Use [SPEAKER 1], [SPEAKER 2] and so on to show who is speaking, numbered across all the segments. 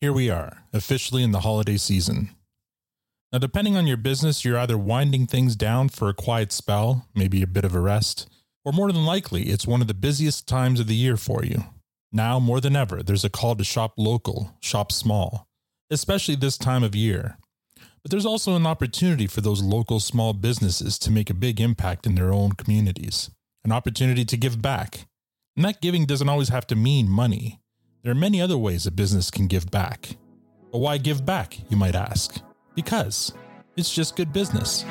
[SPEAKER 1] Here we are, officially in the holiday season. Now, depending on your business, you're either winding things down for a quiet spell, maybe a bit of a rest, or more than likely, it's one of the busiest times of the year for you. Now, more than ever, there's a call to shop local, shop small, especially this time of year. But there's also an opportunity for those local small businesses to make a big impact in their own communities, an opportunity to give back. And that giving doesn't always have to mean money. There are many other ways a business can give back. But why give back, you might ask? Because it's just good business.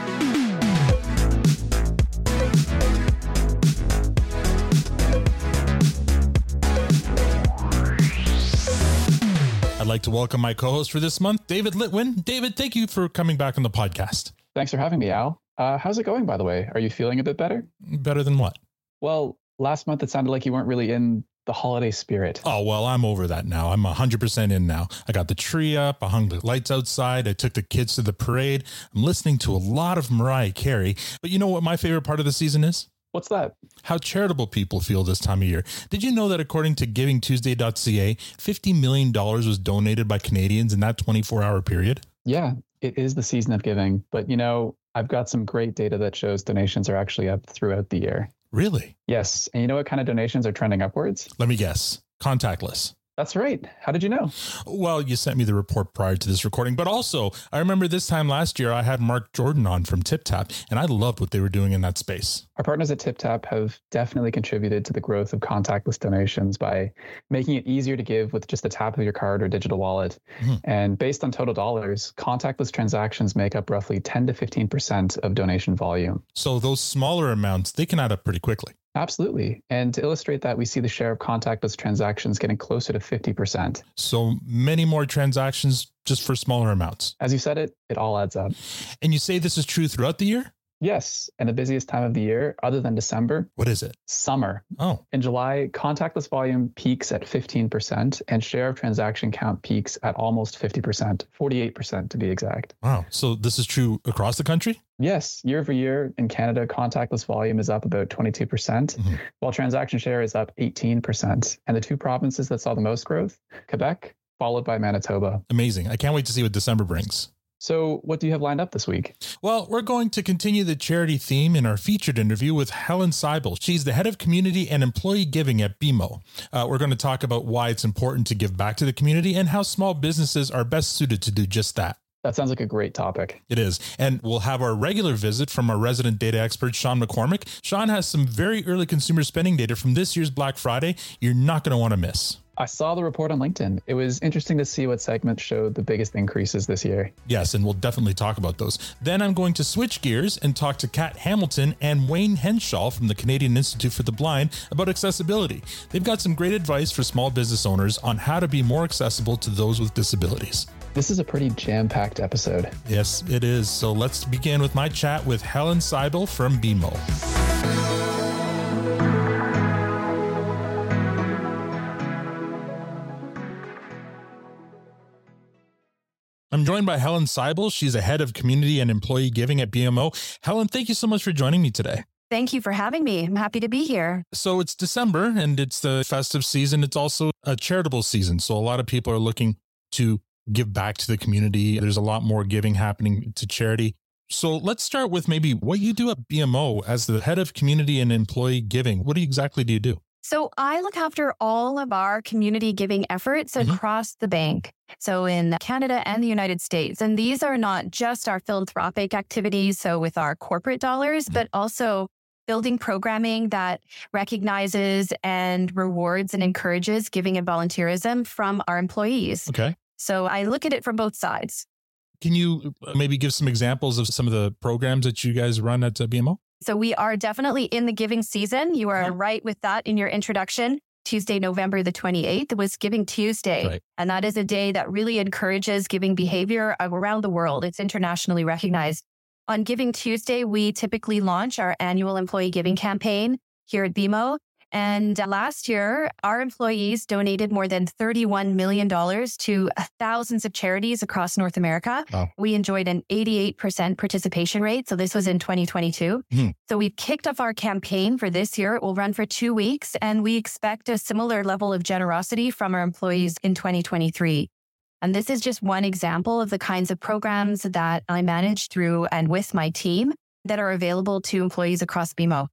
[SPEAKER 1] I'd like to welcome my co host for this month, David Litwin. David, thank you for coming back on the podcast.
[SPEAKER 2] Thanks for having me, Al. Uh, how's it going, by the way? Are you feeling a bit better?
[SPEAKER 1] Better than what?
[SPEAKER 2] Well, last month it sounded like you weren't really in the holiday spirit.
[SPEAKER 1] Oh, well, I'm over that now. I'm 100% in now. I got the tree up, I hung the lights outside, I took the kids to the parade. I'm listening to a lot of Mariah Carey. But you know what my favorite part of the season is?
[SPEAKER 2] What's that?
[SPEAKER 1] How charitable people feel this time of year. Did you know that according to givingtuesday.ca, $50 million was donated by Canadians in that 24 hour period?
[SPEAKER 2] Yeah, it is the season of giving. But, you know, I've got some great data that shows donations are actually up throughout the year.
[SPEAKER 1] Really?
[SPEAKER 2] Yes. And you know what kind of donations are trending upwards?
[SPEAKER 1] Let me guess contactless.
[SPEAKER 2] That's right. How did you know?
[SPEAKER 1] Well, you sent me the report prior to this recording, but also I remember this time last year I had Mark Jordan on from TipTap, and I loved what they were doing in that space.
[SPEAKER 2] Our partners at TipTap have definitely contributed to the growth of contactless donations by making it easier to give with just the tap of your card or digital wallet. Mm-hmm. And based on total dollars, contactless transactions make up roughly 10 to 15% of donation volume.
[SPEAKER 1] So those smaller amounts, they can add up pretty quickly.
[SPEAKER 2] Absolutely. And to illustrate that, we see the share of contactless transactions getting closer to 50%.
[SPEAKER 1] So many more transactions just for smaller amounts.
[SPEAKER 2] As you said it, it all adds up.
[SPEAKER 1] And you say this is true throughout the year?
[SPEAKER 2] Yes, and the busiest time of the year, other than December.
[SPEAKER 1] What is it?
[SPEAKER 2] Summer.
[SPEAKER 1] Oh.
[SPEAKER 2] In July, contactless volume peaks at 15%, and share of transaction count peaks at almost 50%, 48% to be exact.
[SPEAKER 1] Wow. So this is true across the country?
[SPEAKER 2] Yes. Year over year in Canada, contactless volume is up about 22%, percent mm-hmm. while transaction share is up 18%. And the two provinces that saw the most growth, Quebec, followed by Manitoba.
[SPEAKER 1] Amazing. I can't wait to see what December brings.
[SPEAKER 2] So, what do you have lined up this week?
[SPEAKER 1] Well, we're going to continue the charity theme in our featured interview with Helen Seibel. She's the head of community and employee giving at BMO. Uh, we're going to talk about why it's important to give back to the community and how small businesses are best suited to do just that.
[SPEAKER 2] That sounds like a great topic.
[SPEAKER 1] It is. And we'll have our regular visit from our resident data expert, Sean McCormick. Sean has some very early consumer spending data from this year's Black Friday you're not going to want to miss.
[SPEAKER 2] I saw the report on LinkedIn. It was interesting to see what segments showed the biggest increases this year.
[SPEAKER 1] Yes, and we'll definitely talk about those. Then I'm going to switch gears and talk to Kat Hamilton and Wayne Henshaw from the Canadian Institute for the Blind about accessibility. They've got some great advice for small business owners on how to be more accessible to those with disabilities.
[SPEAKER 2] This is a pretty jam packed episode.
[SPEAKER 1] Yes, it is. So let's begin with my chat with Helen Seibel from BMO. I'm joined by Helen Seibel. She's a head of community and employee giving at BMO. Helen, thank you so much for joining me today.
[SPEAKER 3] Thank you for having me. I'm happy to be here.
[SPEAKER 1] So it's December and it's the festive season. It's also a charitable season. So a lot of people are looking to give back to the community. There's a lot more giving happening to charity. So let's start with maybe what you do at BMO as the head of community and employee giving. What exactly do you do?
[SPEAKER 3] So I look after all of our community giving efforts mm-hmm. across the bank. So in Canada and the United States. And these are not just our philanthropic activities, so with our corporate dollars, mm-hmm. but also building programming that recognizes and rewards and encourages giving and volunteerism from our employees.
[SPEAKER 1] Okay.
[SPEAKER 3] So I look at it from both sides.
[SPEAKER 1] Can you uh, maybe give some examples of some of the programs that you guys run at uh, BMO?
[SPEAKER 3] So we are definitely in the giving season. You are right with that in your introduction. Tuesday, November the 28th was Giving Tuesday. Right. And that is a day that really encourages giving behavior around the world. It's internationally recognized. On Giving Tuesday, we typically launch our annual employee giving campaign here at BMO. And last year, our employees donated more than $31 million to thousands of charities across North America. Wow. We enjoyed an 88% participation rate. So this was in 2022. Hmm. So we've kicked off our campaign for this year. It will run for two weeks and we expect a similar level of generosity from our employees in 2023. And this is just one example of the kinds of programs that I manage through and with my team that are available to employees across BMO.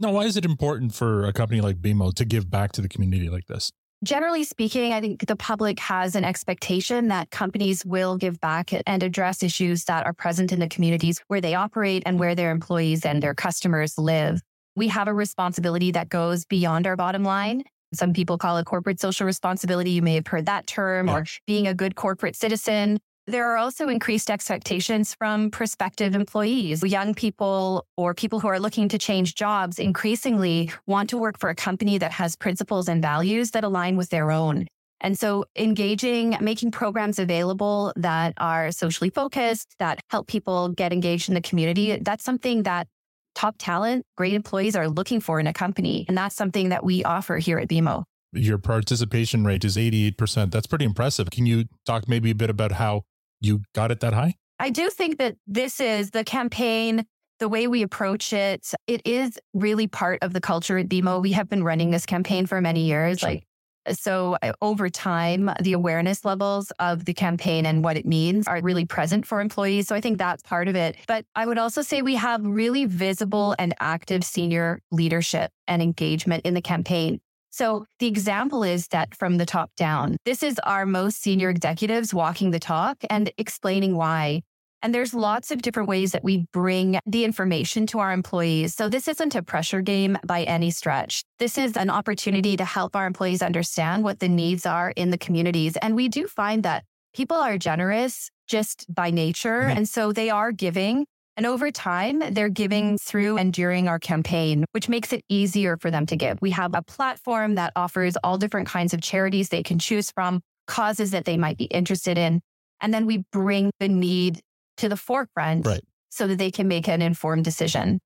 [SPEAKER 1] Now, why is it important for a company like BMO to give back to the community like this?
[SPEAKER 3] Generally speaking, I think the public has an expectation that companies will give back and address issues that are present in the communities where they operate and where their employees and their customers live. We have a responsibility that goes beyond our bottom line. Some people call it corporate social responsibility. You may have heard that term, yeah. or being a good corporate citizen. There are also increased expectations from prospective employees. Young people or people who are looking to change jobs increasingly want to work for a company that has principles and values that align with their own. And so engaging, making programs available that are socially focused, that help people get engaged in the community, that's something that top talent, great employees are looking for in a company. And that's something that we offer here at BMO.
[SPEAKER 1] Your participation rate is 88%. That's pretty impressive. Can you talk maybe a bit about how you got it that high?
[SPEAKER 3] I do think that this is the campaign, the way we approach it. It is really part of the culture at BMO. We have been running this campaign for many years. Sure. Like, so uh, over time, the awareness levels of the campaign and what it means are really present for employees. So I think that's part of it. But I would also say we have really visible and active senior leadership and engagement in the campaign. So the example is that from the top down, this is our most senior executives walking the talk and explaining why. And there's lots of different ways that we bring the information to our employees. So this isn't a pressure game by any stretch. This is an opportunity to help our employees understand what the needs are in the communities. And we do find that people are generous just by nature. Mm-hmm. And so they are giving and over time, they're giving through and during our campaign, which makes it easier for them to give. We have a platform that offers all different kinds of charities they can choose from, causes that they might be interested in. And then we bring the need to the forefront right. so that they can make an informed decision.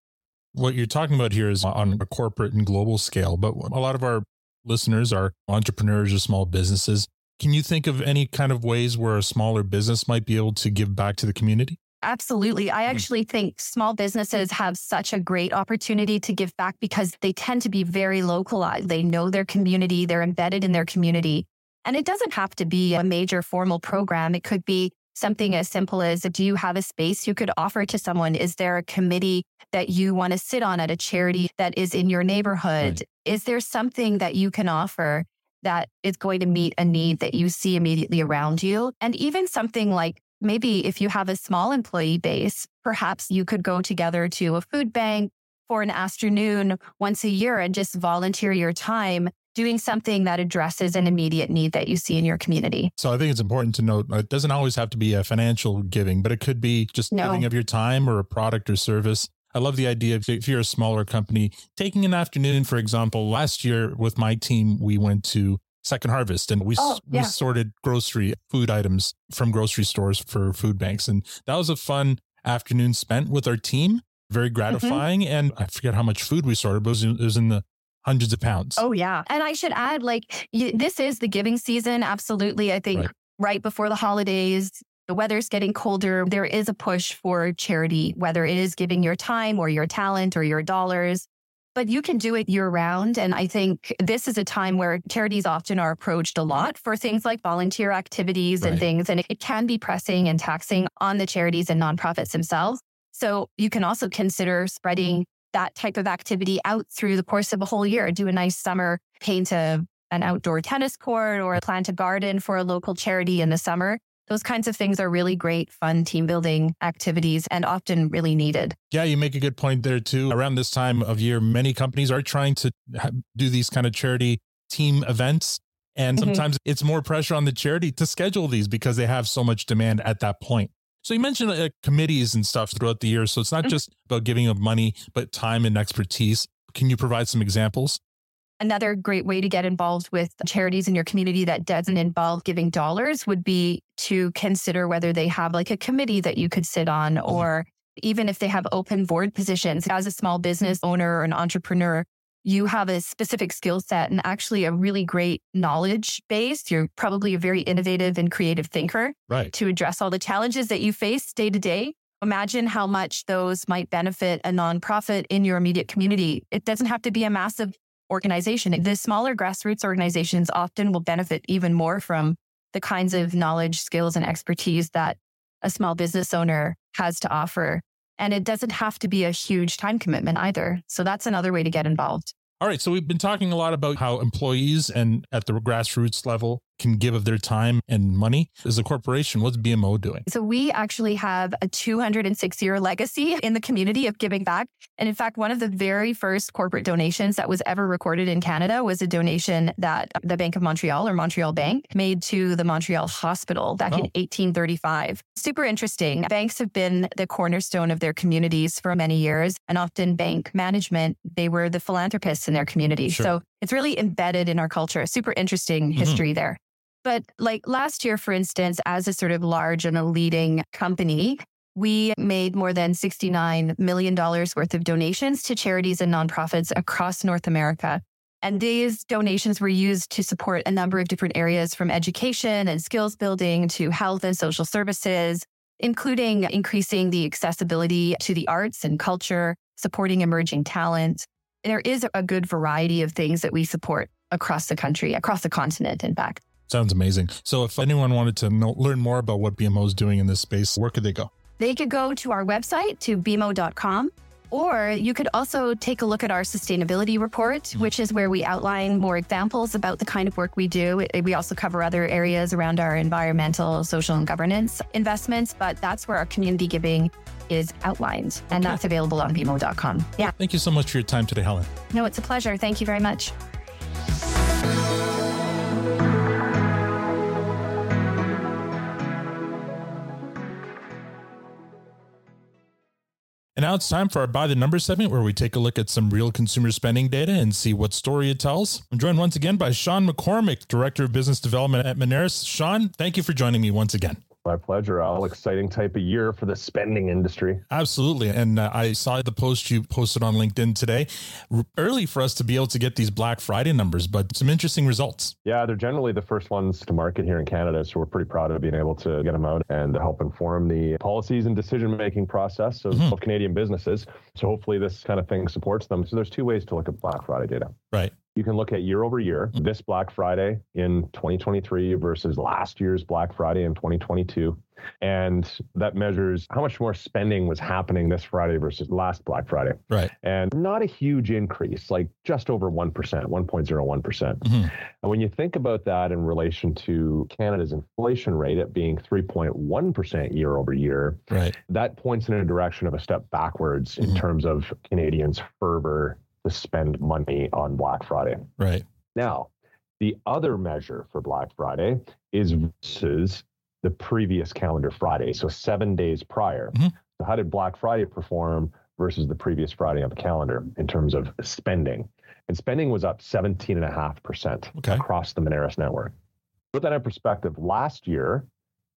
[SPEAKER 1] What you're talking about here is on a corporate and global scale, but a lot of our listeners are entrepreneurs or small businesses. Can you think of any kind of ways where a smaller business might be able to give back to the community?
[SPEAKER 3] Absolutely. I hmm. actually think small businesses have such a great opportunity to give back because they tend to be very localized. They know their community, they're embedded in their community. And it doesn't have to be a major formal program. It could be something as simple as do you have a space you could offer to someone? Is there a committee that you want to sit on at a charity that is in your neighborhood? Right. Is there something that you can offer that is going to meet a need that you see immediately around you? And even something like maybe if you have a small employee base, perhaps you could go together to a food bank for an afternoon once a year and just volunteer your time doing something that addresses an immediate need that you see in your community.
[SPEAKER 1] So I think it's important to note uh, it doesn't always have to be a financial giving, but it could be just no. giving of your time or a product or service. I love the idea of if you're a smaller company, taking an afternoon, for example, last year with my team, we went to Second Harvest, and we oh, yeah. we sorted grocery food items from grocery stores for food banks, and that was a fun afternoon spent with our team. Very mm-hmm. gratifying, mm-hmm. and I forget how much food we sorted, but it was, it was in the hundreds of pounds.
[SPEAKER 3] Oh yeah, and I should add, like you, this is the giving season. Absolutely, I think right. right before the holidays, the weather's getting colder. There is a push for charity, whether it is giving your time or your talent or your dollars but you can do it year round. And I think this is a time where charities often are approached a lot for things like volunteer activities right. and things. And it can be pressing and taxing on the charities and nonprofits themselves. So you can also consider spreading that type of activity out through the course of a whole year. Do a nice summer, paint a, an outdoor tennis court or plant a garden for a local charity in the summer. Those kinds of things are really great, fun team building activities and often really needed.
[SPEAKER 1] Yeah, you make a good point there too. Around this time of year, many companies are trying to do these kind of charity team events. And mm-hmm. sometimes mm-hmm. it's more pressure on the charity to schedule these because they have so much demand at that point. So you mentioned uh, committees and stuff throughout the year. So it's not mm-hmm. just about giving of money, but time and expertise. Can you provide some examples?
[SPEAKER 3] Another great way to get involved with charities in your community that doesn't involve giving dollars would be to consider whether they have like a committee that you could sit on mm-hmm. or even if they have open board positions as a small business owner or an entrepreneur you have a specific skill set and actually a really great knowledge base you're probably a very innovative and creative thinker
[SPEAKER 1] right.
[SPEAKER 3] to address all the challenges that you face day to day imagine how much those might benefit a nonprofit in your immediate community it doesn't have to be a massive organization. The smaller grassroots organizations often will benefit even more from the kinds of knowledge, skills, and expertise that a small business owner has to offer. And it doesn't have to be a huge time commitment either. So that's another way to get involved.
[SPEAKER 1] All right. So we've been talking a lot about how employees and at the grassroots level can give of their time and money. As a corporation, what's BMO doing?
[SPEAKER 3] So we actually have a 206 year legacy in the community of giving back. And in fact, one of the very first corporate donations that was ever recorded in Canada was a donation that the Bank of Montreal or Montreal Bank made to the Montreal Hospital back oh. in 1835. Super interesting. Banks have been the cornerstone of their communities for many years and often bank management, they were the philanthropists in their community. Sure. So it's really embedded in our culture. Super interesting mm-hmm. history mm-hmm. there. But like last year, for instance, as a sort of large and a leading company, we made more than $69 million worth of donations to charities and nonprofits across North America. And these donations were used to support a number of different areas from education and skills building to health and social services, including increasing the accessibility to the arts and culture, supporting emerging talent. There is a good variety of things that we support across the country, across the continent, in fact.
[SPEAKER 1] Sounds amazing. So, if anyone wanted to know, learn more about what BMO is doing in this space, where could they go?
[SPEAKER 3] They could go to our website, to bmo.com, or you could also take a look at our sustainability report, mm-hmm. which is where we outline more examples about the kind of work we do. We also cover other areas around our environmental, social, and governance investments, but that's where our community giving is outlined, and that's available on bmo.com. Yeah.
[SPEAKER 1] Thank you so much for your time today, Helen.
[SPEAKER 3] No, it's a pleasure. Thank you very much.
[SPEAKER 1] And now it's time for our By the Numbers segment where we take a look at some real consumer spending data and see what story it tells. I'm joined once again by Sean McCormick, Director of Business Development at Moneris. Sean, thank you for joining me once again.
[SPEAKER 4] My pleasure. All exciting type of year for the spending industry.
[SPEAKER 1] Absolutely. And uh, I saw the post you posted on LinkedIn today. R- early for us to be able to get these Black Friday numbers, but some interesting results.
[SPEAKER 4] Yeah, they're generally the first ones to market here in Canada. So we're pretty proud of being able to get them out and help inform the policies and decision making process of, mm-hmm. of Canadian businesses. So hopefully this kind of thing supports them. So there's two ways to look at Black Friday data.
[SPEAKER 1] Right
[SPEAKER 4] you can look at year over year, mm-hmm. this Black Friday in 2023 versus last year's Black Friday in 2022. And that measures how much more spending was happening this Friday versus last Black Friday.
[SPEAKER 1] Right.
[SPEAKER 4] And not a huge increase, like just over 1%, 1.01%. percent mm hmm And when you think about that in relation to Canada's inflation rate at being 3.1% year over year,
[SPEAKER 1] right.
[SPEAKER 4] that points in a direction of a step backwards mm-hmm. in terms of Canadians' fervor to spend money on Black Friday.
[SPEAKER 1] Right.
[SPEAKER 4] Now, the other measure for Black Friday is versus the previous calendar Friday, so seven days prior. Mm-hmm. So, how did Black Friday perform versus the previous Friday on the calendar in terms of spending? And spending was up 17.5% okay. across the Moneris network. Put that in perspective, last year,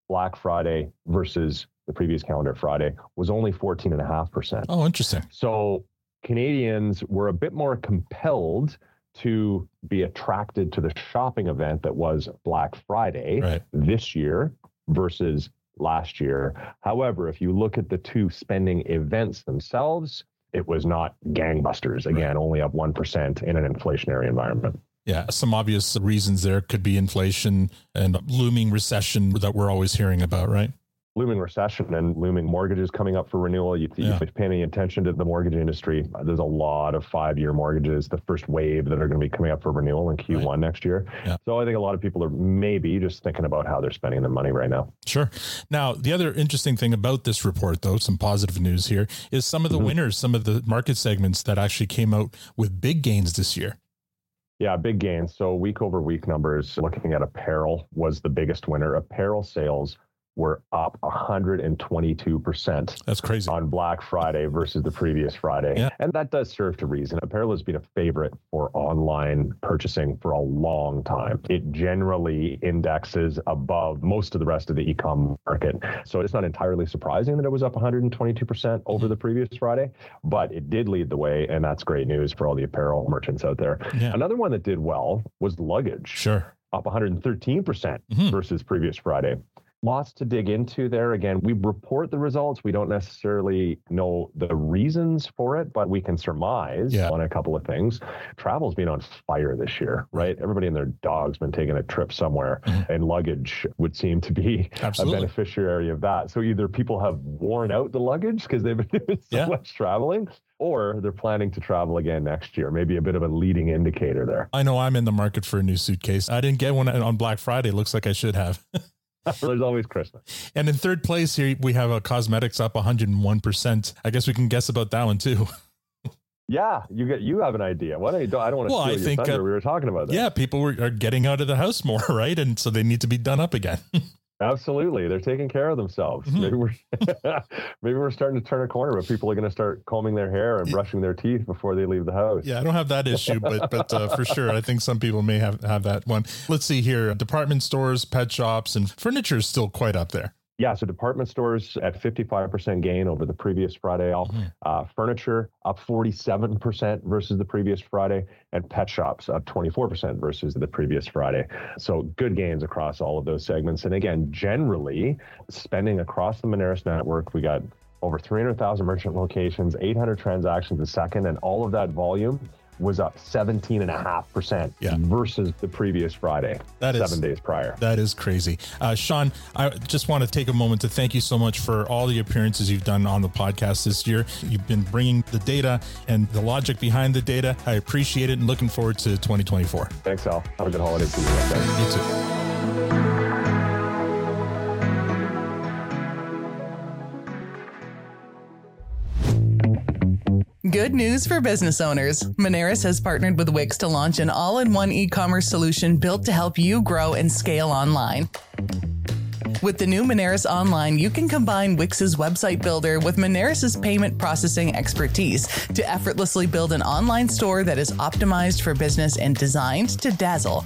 [SPEAKER 4] Black Friday versus the previous calendar Friday was only 14.5%.
[SPEAKER 1] Oh, interesting.
[SPEAKER 4] So Canadians were a bit more compelled to be attracted to the shopping event that was Black Friday right. this year versus last year. However, if you look at the two spending events themselves, it was not gangbusters. Again, right. only up 1% in an inflationary environment.
[SPEAKER 1] Yeah, some obvious reasons there could be inflation and looming recession that we're always hearing about, right?
[SPEAKER 4] Looming recession and looming mortgages coming up for renewal. You, yeah. you pay any attention to the mortgage industry, there's a lot of five year mortgages, the first wave that are going to be coming up for renewal in Q1 right. next year. Yeah. So I think a lot of people are maybe just thinking about how they're spending their money right now.
[SPEAKER 1] Sure. Now, the other interesting thing about this report, though, some positive news here, is some of the mm-hmm. winners, some of the market segments that actually came out with big gains this year.
[SPEAKER 4] Yeah, big gains. So week over week numbers, looking at apparel was the biggest winner. Apparel sales were up 122%.
[SPEAKER 1] That's crazy.
[SPEAKER 4] On Black Friday versus the previous Friday. Yeah. And that does serve to reason. Apparel has been a favorite for online purchasing for a long time. It generally indexes above most of the rest of the e-com market. So it's not entirely surprising that it was up 122% over the previous Friday, but it did lead the way and that's great news for all the apparel merchants out there. Yeah. Another one that did well was luggage.
[SPEAKER 1] Sure.
[SPEAKER 4] Up 113% mm-hmm. versus previous Friday. Lots to dig into there. Again, we report the results. We don't necessarily know the reasons for it, but we can surmise yeah. on a couple of things. Travel's been on fire this year, right? Everybody and their dog's been taking a trip somewhere, mm-hmm. and luggage would seem to be Absolutely. a beneficiary of that. So either people have worn out the luggage because they've been doing so yeah. much traveling, or they're planning to travel again next year. Maybe a bit of a leading indicator there.
[SPEAKER 1] I know I'm in the market for a new suitcase. I didn't get one on Black Friday. Looks like I should have.
[SPEAKER 4] There's always Christmas.
[SPEAKER 1] And in third place here, we have a cosmetics up 101%. I guess we can guess about that one too.
[SPEAKER 4] Yeah, you get you have an idea. What I don't, I don't want to well, I think. Uh, we were talking about that.
[SPEAKER 1] Yeah, people were, are getting out of the house more, right? And so they need to be done up again.
[SPEAKER 4] Absolutely, they're taking care of themselves. Mm-hmm. Maybe we're maybe we're starting to turn a corner, but people are going to start combing their hair and brushing their teeth before they leave the house.
[SPEAKER 1] Yeah, I don't have that issue, but but uh, for sure, I think some people may have have that one. Let's see here: department stores, pet shops, and furniture is still quite up there.
[SPEAKER 4] Yeah, so department stores at 55% gain over the previous Friday. Mm-hmm. Uh, furniture up 47% versus the previous Friday, and pet shops up 24% versus the previous Friday. So good gains across all of those segments. And again, generally, spending across the Moneris network, we got over 300,000 merchant locations, 800 transactions a second, and all of that volume was up 17.5% yeah. versus the previous Friday, that seven is, days prior.
[SPEAKER 1] That is crazy. Uh, Sean, I just want to take a moment to thank you so much for all the appearances you've done on the podcast this year. You've been bringing the data and the logic behind the data. I appreciate it and looking forward to 2024.
[SPEAKER 4] Thanks, Al. Have a good holiday season.
[SPEAKER 1] You too.
[SPEAKER 5] News for business owners. Moneris has partnered with Wix to launch an all in one e commerce solution built to help you grow and scale online. With the new Moneris Online, you can combine Wix's website builder with Moneris' payment processing expertise to effortlessly build an online store that is optimized for business and designed to dazzle.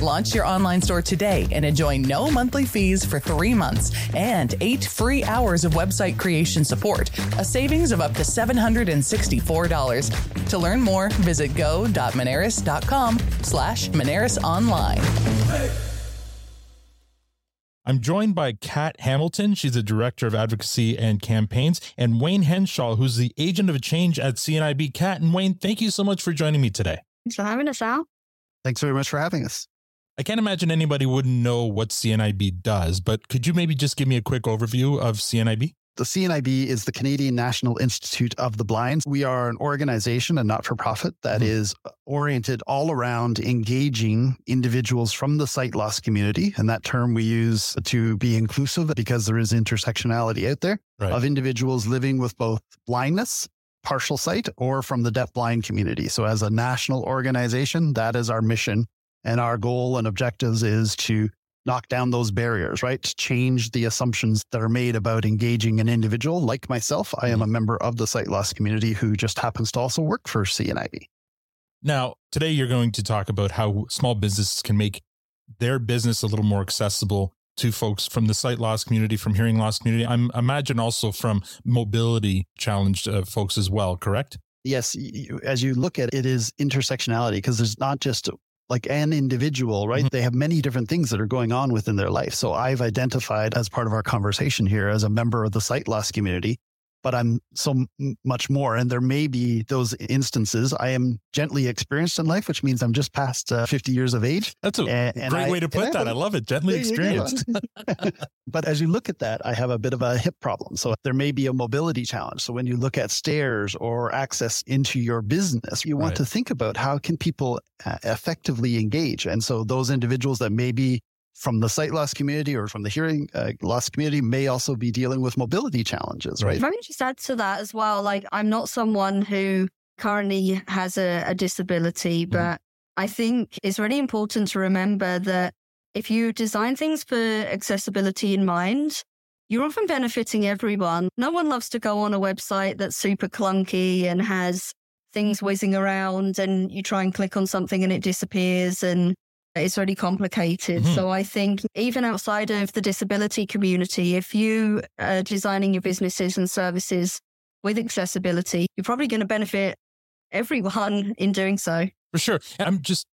[SPEAKER 5] Launch your online store today and enjoy no monthly fees for three months and eight free hours of website creation support, a savings of up to $764. To learn more, visit go.moneris.com slash Moneris Online.
[SPEAKER 1] I'm joined by Kat Hamilton. She's the Director of Advocacy and Campaigns, and Wayne Henshaw, who's the Agent of Change at CNIB. Kat and Wayne, thank you so much for joining me today.
[SPEAKER 3] Thanks for having us, Al.
[SPEAKER 6] Thanks very much for having us.
[SPEAKER 1] I can't imagine anybody wouldn't know what CNIB does, but could you maybe just give me a quick overview of CNIB?
[SPEAKER 6] The CNIB is the Canadian National Institute of the Blind. We are an organization, a not for profit, that mm-hmm. is oriented all around engaging individuals from the sight loss community. And that term we use to be inclusive because there is intersectionality out there right. of individuals living with both blindness, partial sight, or from the deaf blind community. So, as a national organization, that is our mission and our goal and objectives is to knock down those barriers, right? To change the assumptions that are made about engaging an individual. Like myself, I am a mm-hmm. member of the sight loss community who just happens to also work for CNIB.
[SPEAKER 1] Now, today you're going to talk about how small businesses can make their business a little more accessible to folks from the sight loss community, from hearing loss community. I'm imagine also from mobility challenged uh, folks as well, correct?
[SPEAKER 6] Yes, as you look at it, it is intersectionality because there's not just like an individual, right? Mm-hmm. They have many different things that are going on within their life. So I've identified as part of our conversation here as a member of the sight loss community but I'm so much more. And there may be those instances. I am gently experienced in life, which means I'm just past uh, 50 years of age.
[SPEAKER 1] That's a and, great I, way to put that. I, I love it. Gently experienced.
[SPEAKER 6] but as you look at that, I have a bit of a hip problem. So there may be a mobility challenge. So when you look at stairs or access into your business, you want right. to think about how can people uh, effectively engage. And so those individuals that may be from the sight loss community or from the hearing uh, loss community may also be dealing with mobility challenges, right?
[SPEAKER 3] Let me just add to that as well. Like, I'm not someone who currently has a, a disability, mm-hmm. but. I think it's really important to remember that if you design things for accessibility in mind, you're often benefiting everyone. No one loves to go on a website that's super clunky and has things whizzing around and you try and click on something and it disappears and it's really complicated. Mm-hmm. So I think even outside of the disability community, if you are designing your businesses and services with accessibility, you're probably going to benefit everyone in doing so.
[SPEAKER 1] For sure. I'm just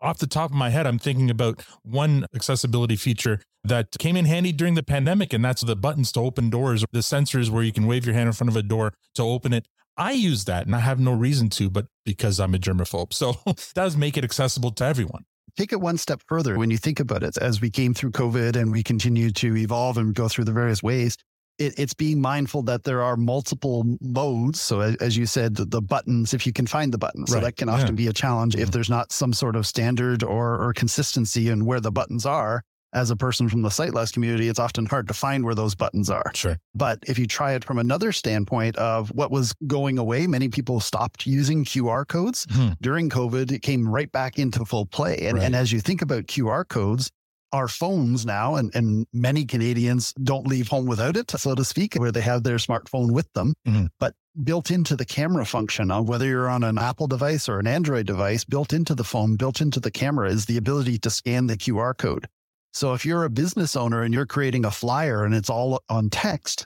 [SPEAKER 1] off the top of my head, I'm thinking about one accessibility feature that came in handy during the pandemic, and that's the buttons to open doors, the sensors where you can wave your hand in front of a door to open it. I use that and I have no reason to, but because I'm a germaphobe. So it does make it accessible to everyone.
[SPEAKER 6] Take it one step further when you think about it. As we came through COVID and we continue to evolve and go through the various ways, it, it's being mindful that there are multiple modes. So, as, as you said, the, the, buttons, if you can find the buttons, right. so that can often yeah. be a challenge if mm-hmm. there's not some sort of standard or, or consistency in where the buttons are as a person from the sight loss community, it's often hard to find where those buttons are.
[SPEAKER 1] Sure.
[SPEAKER 6] But if you try it from another standpoint of what was going away, many people stopped using QR codes hmm. during COVID. It came right back into full play. And, right. and as you think about QR codes, our phones now, and, and many Canadians don't leave home without it, so to speak, where they have their smartphone with them. Mm-hmm. But built into the camera function, on whether you're on an Apple device or an Android device, built into the phone, built into the camera is the ability to scan the QR code. So if you're a business owner and you're creating a flyer and it's all on text,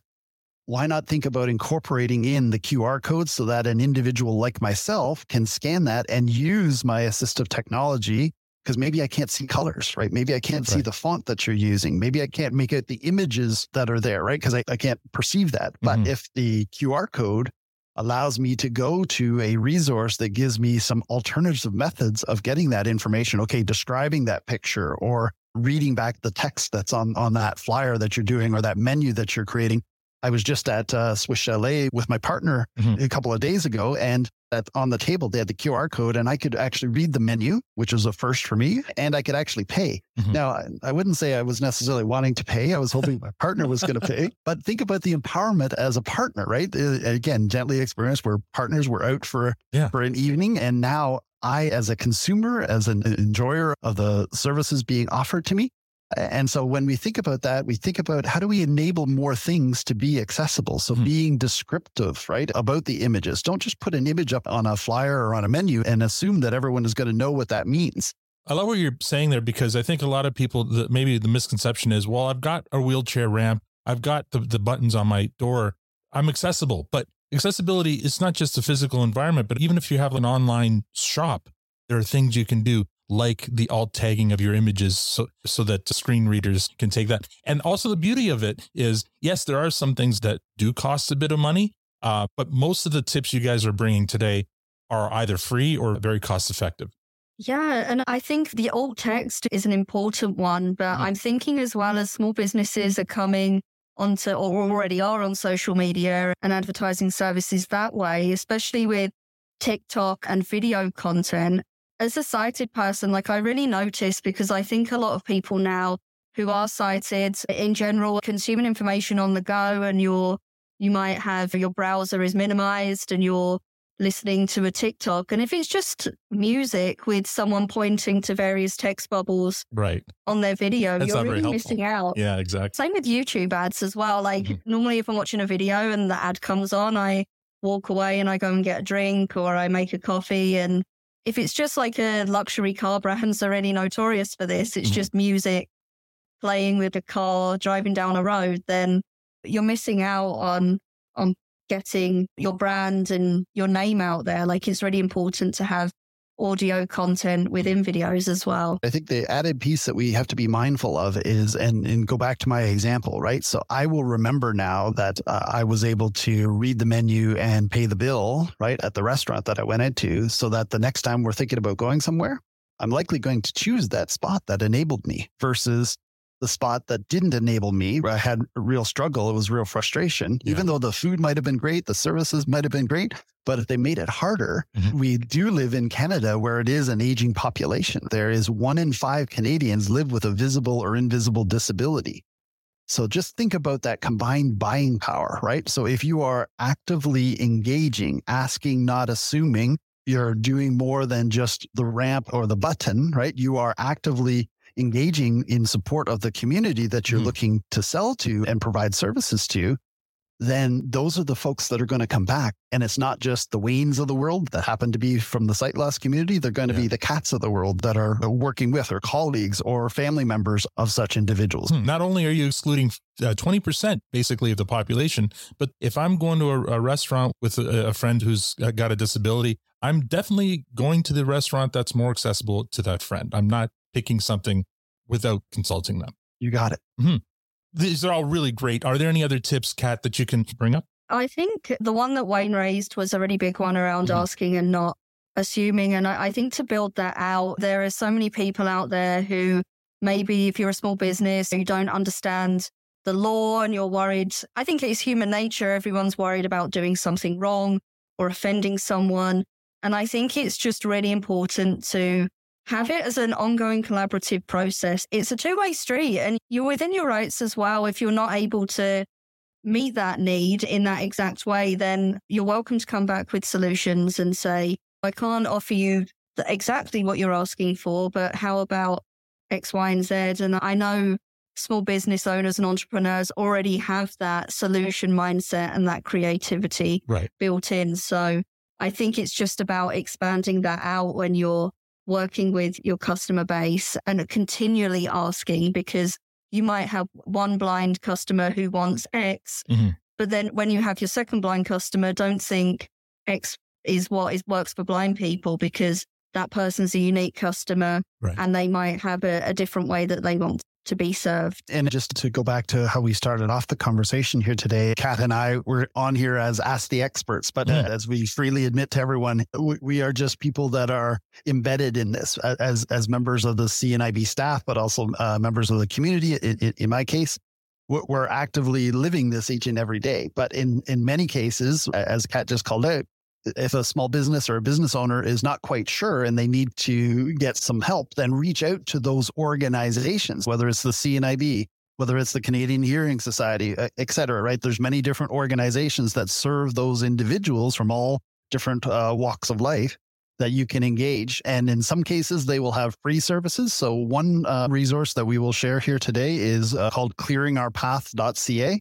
[SPEAKER 6] why not think about incorporating in the QR code so that an individual like myself can scan that and use my assistive technology? Because maybe I can't see colors, right? Maybe I can't right. see the font that you're using. Maybe I can't make out the images that are there, right? Because I, I can't perceive that. But mm-hmm. if the QR code allows me to go to a resource that gives me some alternative methods of getting that information. Okay, describing that picture or reading back the text that's on on that flyer that you're doing or that menu that you're creating. I was just at uh, Swiss Chalet with my partner mm-hmm. a couple of days ago, and that on the table they had the QR code, and I could actually read the menu, which was a first for me, and I could actually pay. Mm-hmm. Now, I, I wouldn't say I was necessarily wanting to pay; I was hoping my partner was going to pay. But think about the empowerment as a partner, right? Uh, again, gently experienced, where partners were out for yeah. for an evening, and now I, as a consumer, as an enjoyer of the services being offered to me. And so when we think about that, we think about how do we enable more things to be accessible? So mm-hmm. being descriptive, right, about the images. Don't just put an image up on a flyer or on a menu and assume that everyone is going to know what that means.
[SPEAKER 1] I love what you're saying there because I think a lot of people that maybe the misconception is, well, I've got a wheelchair ramp, I've got the, the buttons on my door, I'm accessible. But accessibility is not just a physical environment, but even if you have an online shop, there are things you can do like the alt tagging of your images so, so that screen readers can take that. And also the beauty of it is, yes, there are some things that do cost a bit of money, uh, but most of the tips you guys are bringing today are either free or very cost effective.
[SPEAKER 7] Yeah, and I think the alt text is an important one, but mm-hmm. I'm thinking as well as small businesses are coming onto or mm-hmm. already are on social media and advertising services that way, especially with TikTok and video content. As a sighted person, like I really notice because I think a lot of people now who are sighted in general consuming information on the go and you're you might have your browser is minimized and you're listening to a TikTok. And if it's just music with someone pointing to various text bubbles
[SPEAKER 1] right.
[SPEAKER 7] on their video, That's you're really missing out.
[SPEAKER 1] Yeah, exactly.
[SPEAKER 7] Same with YouTube ads as well. Like mm-hmm. normally if I'm watching a video and the ad comes on, I walk away and I go and get a drink or I make a coffee. And if it's just like a luxury car brands are any notorious for this, it's mm-hmm. just music playing with a car, driving down a road, then you're missing out on on getting your brand and your name out there. Like it's really important to have audio content within videos as well.
[SPEAKER 6] I think the added piece that we have to be mindful of is, and, and go back to my example, right? So I will remember now that uh, I was able to read the menu and pay the bill, right, at the restaurant that I went into, so that the next time we're thinking about going somewhere, I'm likely going to choose that spot that enabled me versus the spot that didn't enable me, where I had a real struggle. It was real frustration, yeah. even though the food might have been great, the services might have been great. But if they made it harder, mm-hmm. we do live in Canada where it is an aging population. There is one in five Canadians live with a visible or invisible disability. So just think about that combined buying power, right? So if you are actively engaging, asking, not assuming, you're doing more than just the ramp or the button, right? You are actively engaging in support of the community that you're mm. looking to sell to and provide services to, then those are the folks that are going to come back. And it's not just the Waynes of the world that happen to be from the sight loss community. They're going to yeah. be the Kats of the world that are working with or colleagues or family members of such individuals.
[SPEAKER 1] Hmm. Not only are you excluding uh, 20% basically of the population, but if I'm going to a, a restaurant with a, a friend who's got a disability, I'm definitely going to the restaurant that's more accessible to that friend. I'm not picking something without consulting them.
[SPEAKER 6] You got it.
[SPEAKER 1] Mm-hmm. These are all really great. Are there any other tips, Kat, that you can bring up?
[SPEAKER 7] I think the one that Wayne raised was a really big one around mm-hmm. asking and not assuming. And I, I think to build that out, there are so many people out there who maybe if you're a small business, you don't understand the law and you're worried. I think it's human nature. Everyone's worried about doing something wrong or offending someone. And I think it's just really important to have it as an ongoing collaborative process. It's a two way street and you're within your rights as well. If you're not able to meet that need in that exact way, then you're welcome to come back with solutions and say, I can't offer you exactly what you're asking for, but how about X, Y, and Z? And I know small business owners and entrepreneurs already have that solution mindset and that creativity
[SPEAKER 1] right.
[SPEAKER 7] built in. So I think it's just about expanding that out when you're working with your customer base and continually asking because you might have one blind customer who wants X, mm-hmm. but then when you have your second blind customer, don't think X is what is works for blind people because that person's a unique customer right. and they might have a, a different way that they want to be served.
[SPEAKER 6] And just to go back to how we started off the conversation here today, Kat and I were on here as Ask the Experts, but yeah. as we freely admit to everyone, we are just people that are embedded in this as as members of the CNIB staff, but also uh, members of the community. In, in my case, we're actively living this each and every day. But in in many cases, as Kat just called out, if a small business or a business owner is not quite sure and they need to get some help, then reach out to those organizations, whether it's the CNIB, whether it's the Canadian Hearing Society, et cetera, right? There's many different organizations that serve those individuals from all different uh, walks of life that you can engage. And in some cases, they will have free services. So one uh, resource that we will share here today is uh, called clearingourpath.ca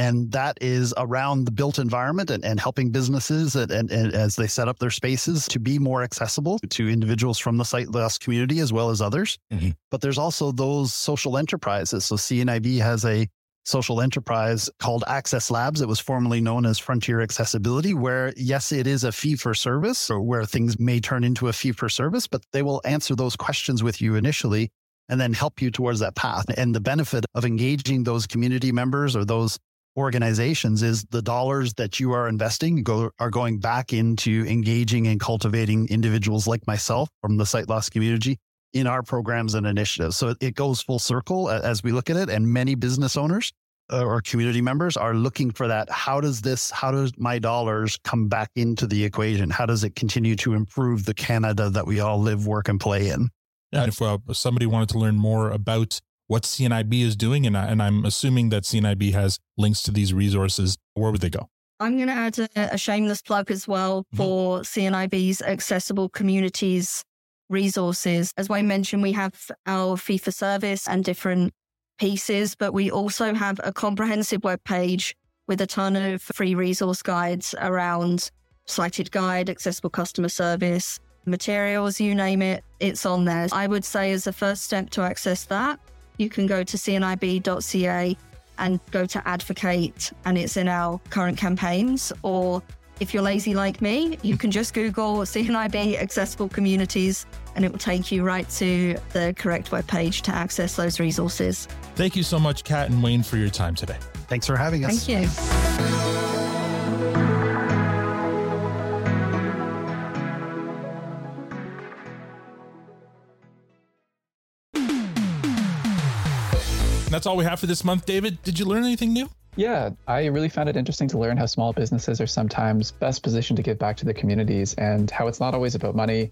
[SPEAKER 6] and that is around the built environment and, and helping businesses and, and, and, as they set up their spaces to be more accessible to individuals from the sight loss community as well as others. Mm-hmm. But there's also those social enterprises. So CNIB has a social enterprise called Access Labs. It was formerly known as Frontier Accessibility, where yes, it is a fee for service or where things may turn into a fee for service, but they will answer those questions with you initially and then help you towards that path. And the benefit of engaging those community members or those organizations is the dollars that you are investing go, are going back into engaging and cultivating individuals like myself from the sight loss community in our programs and initiatives. So it goes full circle as we look at it. And many business owners uh, or community members are looking for that. How does this, how does my dollars come back into the equation? How does it continue to improve the Canada that we all live, work, and play in?
[SPEAKER 1] And if uh, somebody wanted to learn more about what CNIB is doing, and, I, and I'm assuming that CNIB has links to these resources. Where would they go?
[SPEAKER 7] I'm going to add a, a, shameless plug as well mm-hmm. for mm-hmm. CNIB's accessible communities resources. As I mentioned, we have our fee for service and different pieces, but we also have a comprehensive web page with a ton of free resource guides around sighted guide, accessible customer service, materials, you name it, it's on there. I would say as a first step to access that, you can go to cnib.ca and go to advocate, and it's in our current campaigns. Or if you're lazy like me, you can just Google CNIB accessible communities and it will take you right to the correct webpage to access those resources.
[SPEAKER 1] Thank you so much, Kat and Wayne, for your time today.
[SPEAKER 6] Thanks for having us.
[SPEAKER 7] Thank you.
[SPEAKER 1] That's all we have for this month. David, did you learn anything new?
[SPEAKER 2] Yeah, I really found it interesting to learn how small businesses are sometimes best positioned to give back to the communities and how it's not always about money.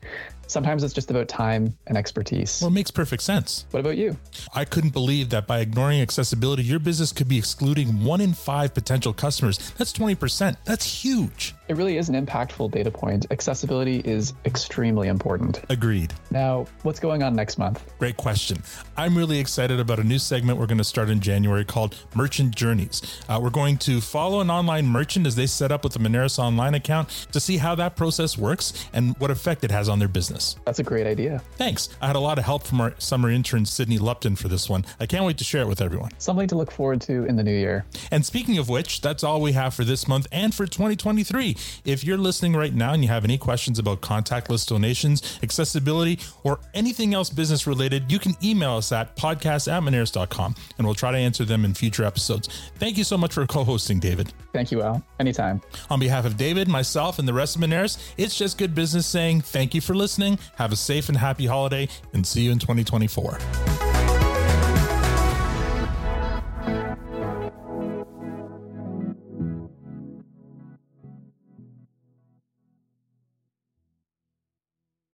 [SPEAKER 2] Sometimes it's just about time and expertise.
[SPEAKER 1] Well, it makes perfect sense.
[SPEAKER 2] What about you?
[SPEAKER 1] I couldn't believe that by ignoring accessibility, your business could be excluding one in five potential customers. That's 20%. That's huge.
[SPEAKER 2] It really is an impactful data point. Accessibility is extremely important.
[SPEAKER 1] Agreed.
[SPEAKER 2] Now, what's going on next month?
[SPEAKER 1] Great question. I'm really excited about a new segment we're going to start in January called Merchant Journeys. Uh, we're going to follow an online merchant as they set up with a Moneris Online account to see how that process works and what effect it has on their business.
[SPEAKER 2] That's a great idea.
[SPEAKER 1] Thanks. I had a lot of help from our summer intern, Sydney Lupton, for this one. I can't wait to share it with everyone.
[SPEAKER 2] Something to look forward to in the new year.
[SPEAKER 1] And speaking of which, that's all we have for this month and for 2023. If you're listening right now and you have any questions about contactless donations, accessibility, or anything else business related, you can email us at podcast at moneris.com and we'll try to answer them in future episodes. Thank you so much for co hosting, David.
[SPEAKER 2] Thank you, Al. Anytime.
[SPEAKER 1] On behalf of David, myself, and the rest of Moneris, it's just good business saying thank you for listening. Have a safe and happy holiday and see you in 2024.